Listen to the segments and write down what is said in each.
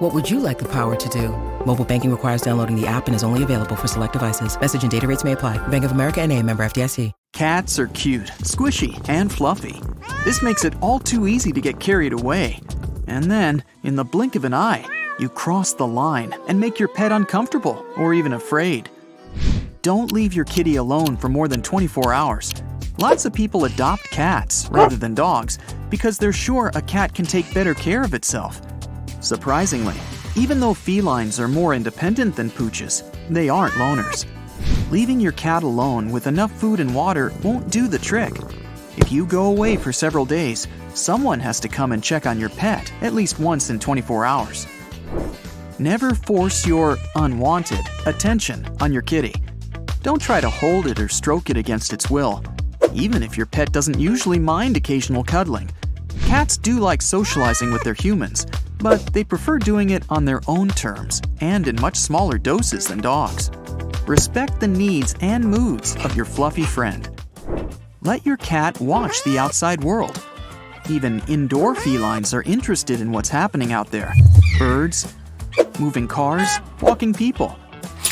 What would you like the power to do? Mobile banking requires downloading the app and is only available for select devices. Message and data rates may apply. Bank of America N.A. member FDIC. Cats are cute, squishy, and fluffy. This makes it all too easy to get carried away. And then, in the blink of an eye, you cross the line and make your pet uncomfortable or even afraid. Don't leave your kitty alone for more than 24 hours. Lots of people adopt cats rather than dogs because they're sure a cat can take better care of itself. Surprisingly, even though felines are more independent than pooches, they aren't loners. Leaving your cat alone with enough food and water won't do the trick. If you go away for several days, someone has to come and check on your pet at least once in 24 hours. Never force your unwanted attention on your kitty. Don't try to hold it or stroke it against its will, even if your pet doesn't usually mind occasional cuddling. Cats do like socializing with their humans, but they prefer doing it on their own terms and in much smaller doses than dogs. Respect the needs and moods of your fluffy friend. Let your cat watch the outside world. Even indoor felines are interested in what's happening out there birds, moving cars, walking people.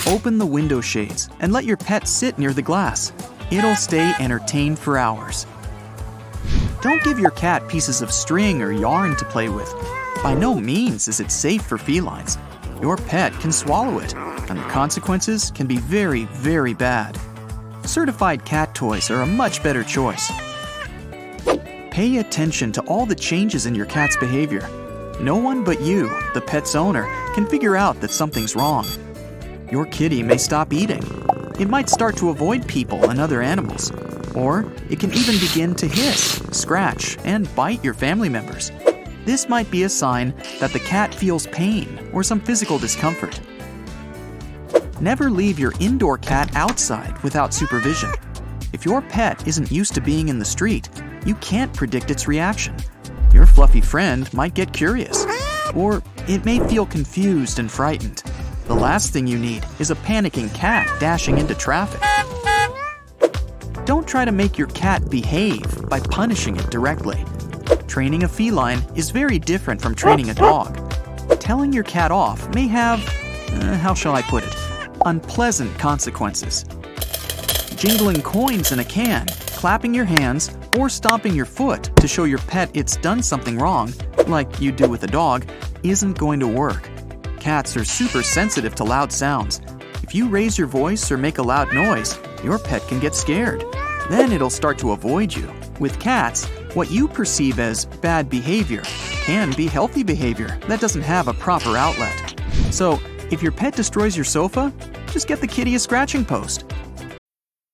Open the window shades and let your pet sit near the glass. It'll stay entertained for hours. Don't give your cat pieces of string or yarn to play with. By no means is it safe for felines. Your pet can swallow it, and the consequences can be very, very bad. Certified cat toys are a much better choice. Pay attention to all the changes in your cat's behavior. No one but you, the pet's owner, can figure out that something's wrong. Your kitty may stop eating. It might start to avoid people and other animals. Or it can even begin to hiss, scratch, and bite your family members. This might be a sign that the cat feels pain or some physical discomfort. Never leave your indoor cat outside without supervision. If your pet isn't used to being in the street, you can't predict its reaction. Your fluffy friend might get curious, or it may feel confused and frightened. The last thing you need is a panicking cat dashing into traffic. Don't try to make your cat behave by punishing it directly. Training a feline is very different from training a dog. Telling your cat off may have, uh, how shall I put it, unpleasant consequences. Jingling coins in a can, clapping your hands, or stomping your foot to show your pet it's done something wrong, like you do with a dog, isn't going to work. Cats are super sensitive to loud sounds. If you raise your voice or make a loud noise, your pet can get scared. Then it'll start to avoid you. With cats, what you perceive as bad behavior can be healthy behavior that doesn't have a proper outlet. So, if your pet destroys your sofa, just get the kitty a scratching post.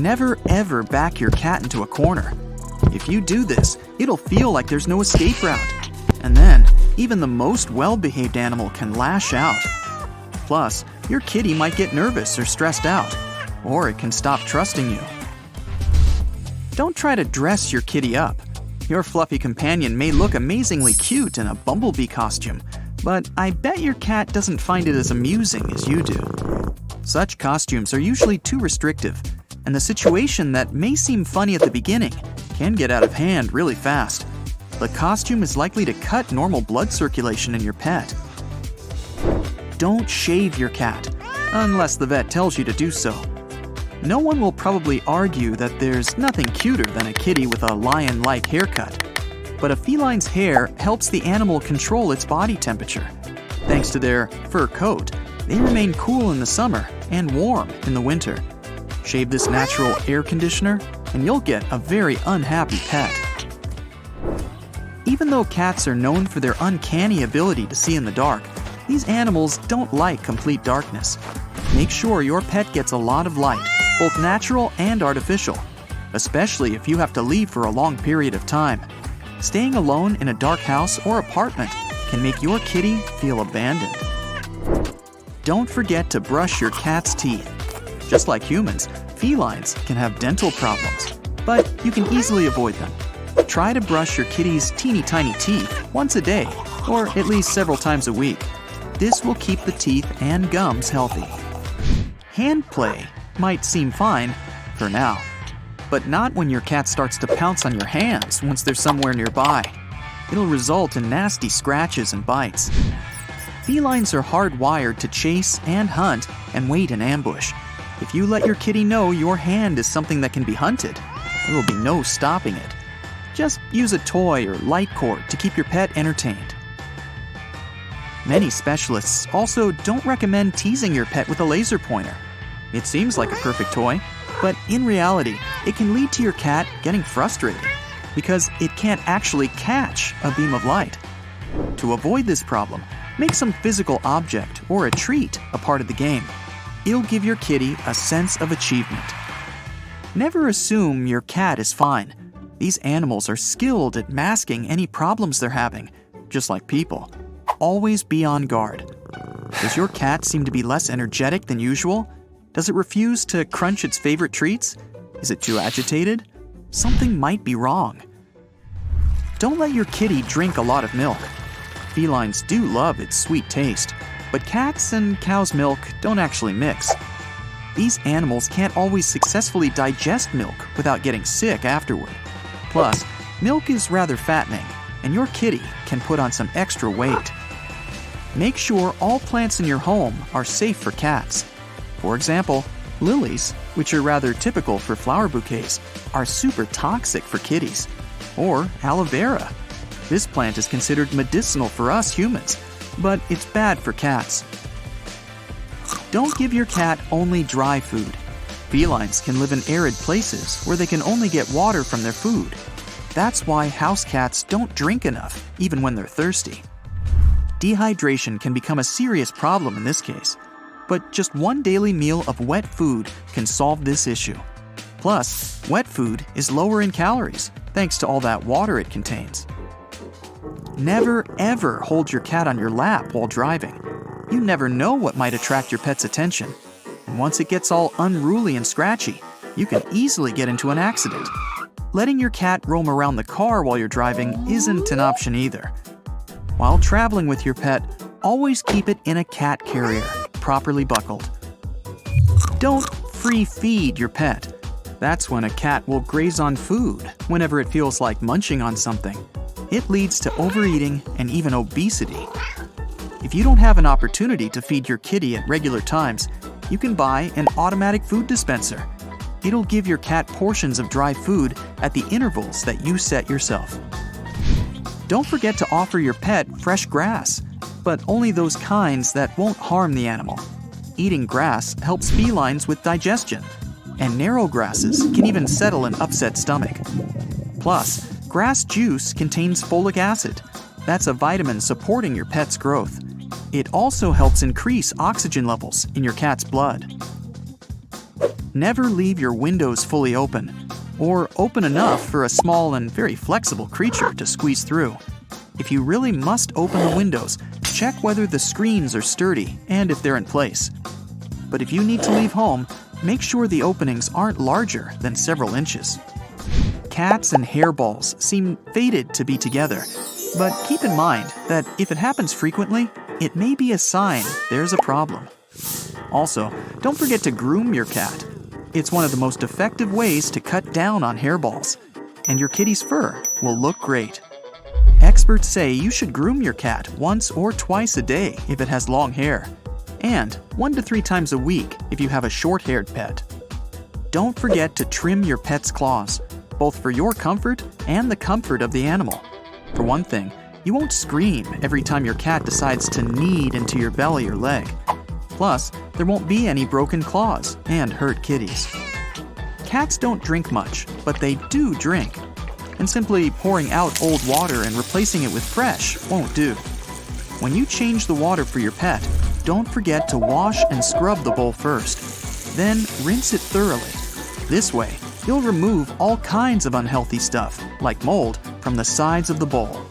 Never ever back your cat into a corner. If you do this, it'll feel like there's no escape route. And then, even the most well behaved animal can lash out. Plus, your kitty might get nervous or stressed out, or it can stop trusting you. Don't try to dress your kitty up. Your fluffy companion may look amazingly cute in a bumblebee costume, but I bet your cat doesn't find it as amusing as you do. Such costumes are usually too restrictive, and the situation that may seem funny at the beginning can get out of hand really fast. The costume is likely to cut normal blood circulation in your pet. Don't shave your cat, unless the vet tells you to do so. No one will probably argue that there's nothing cuter than a kitty with a lion like haircut. But a feline's hair helps the animal control its body temperature. Thanks to their fur coat, they remain cool in the summer and warm in the winter. Shave this natural air conditioner, and you'll get a very unhappy pet. Even though cats are known for their uncanny ability to see in the dark, these animals don't like complete darkness. Make sure your pet gets a lot of light, both natural and artificial, especially if you have to leave for a long period of time. Staying alone in a dark house or apartment can make your kitty feel abandoned. Don't forget to brush your cat's teeth. Just like humans, felines can have dental problems, but you can easily avoid them. Try to brush your kitty's teeny tiny teeth once a day, or at least several times a week. This will keep the teeth and gums healthy. Hand play might seem fine for now, but not when your cat starts to pounce on your hands once they're somewhere nearby. It'll result in nasty scratches and bites. Felines are hardwired to chase and hunt and wait in ambush. If you let your kitty know your hand is something that can be hunted, there will be no stopping it. Just use a toy or light cord to keep your pet entertained. Many specialists also don't recommend teasing your pet with a laser pointer. It seems like a perfect toy, but in reality, it can lead to your cat getting frustrated because it can't actually catch a beam of light. To avoid this problem, make some physical object or a treat a part of the game. It'll give your kitty a sense of achievement. Never assume your cat is fine. These animals are skilled at masking any problems they're having, just like people. Always be on guard. Does your cat seem to be less energetic than usual? Does it refuse to crunch its favorite treats? Is it too agitated? Something might be wrong. Don't let your kitty drink a lot of milk. Felines do love its sweet taste, but cats and cow's milk don't actually mix. These animals can't always successfully digest milk without getting sick afterward. Plus, milk is rather fattening, and your kitty can put on some extra weight. Make sure all plants in your home are safe for cats. For example, lilies, which are rather typical for flower bouquets, are super toxic for kitties. Or aloe vera. This plant is considered medicinal for us humans, but it's bad for cats. Don't give your cat only dry food. Felines can live in arid places where they can only get water from their food. That's why house cats don't drink enough, even when they're thirsty. Dehydration can become a serious problem in this case, but just one daily meal of wet food can solve this issue. Plus, wet food is lower in calories thanks to all that water it contains. Never ever hold your cat on your lap while driving. You never know what might attract your pet's attention. And once it gets all unruly and scratchy, you can easily get into an accident. Letting your cat roam around the car while you're driving isn't an option either. While traveling with your pet, always keep it in a cat carrier, properly buckled. Don't free feed your pet. That's when a cat will graze on food whenever it feels like munching on something. It leads to overeating and even obesity. If you don't have an opportunity to feed your kitty at regular times, you can buy an automatic food dispenser. It'll give your cat portions of dry food at the intervals that you set yourself. Don't forget to offer your pet fresh grass, but only those kinds that won't harm the animal. Eating grass helps felines with digestion, and narrow grasses can even settle an upset stomach. Plus, grass juice contains folic acid. That's a vitamin supporting your pet's growth. It also helps increase oxygen levels in your cat's blood. Never leave your windows fully open, or open enough for a small and very flexible creature to squeeze through. If you really must open the windows, check whether the screens are sturdy and if they're in place. But if you need to leave home, make sure the openings aren't larger than several inches. Cats and hairballs seem fated to be together, but keep in mind that if it happens frequently, it may be a sign there's a problem. Also, don't forget to groom your cat. It's one of the most effective ways to cut down on hairballs, and your kitty's fur will look great. Experts say you should groom your cat once or twice a day if it has long hair, and one to three times a week if you have a short haired pet. Don't forget to trim your pet's claws, both for your comfort and the comfort of the animal. For one thing, you won't scream every time your cat decides to knead into your belly or leg. Plus, there won't be any broken claws and hurt kitties. Cats don't drink much, but they do drink. And simply pouring out old water and replacing it with fresh won't do. When you change the water for your pet, don't forget to wash and scrub the bowl first. Then rinse it thoroughly. This way, you'll remove all kinds of unhealthy stuff, like mold, from the sides of the bowl.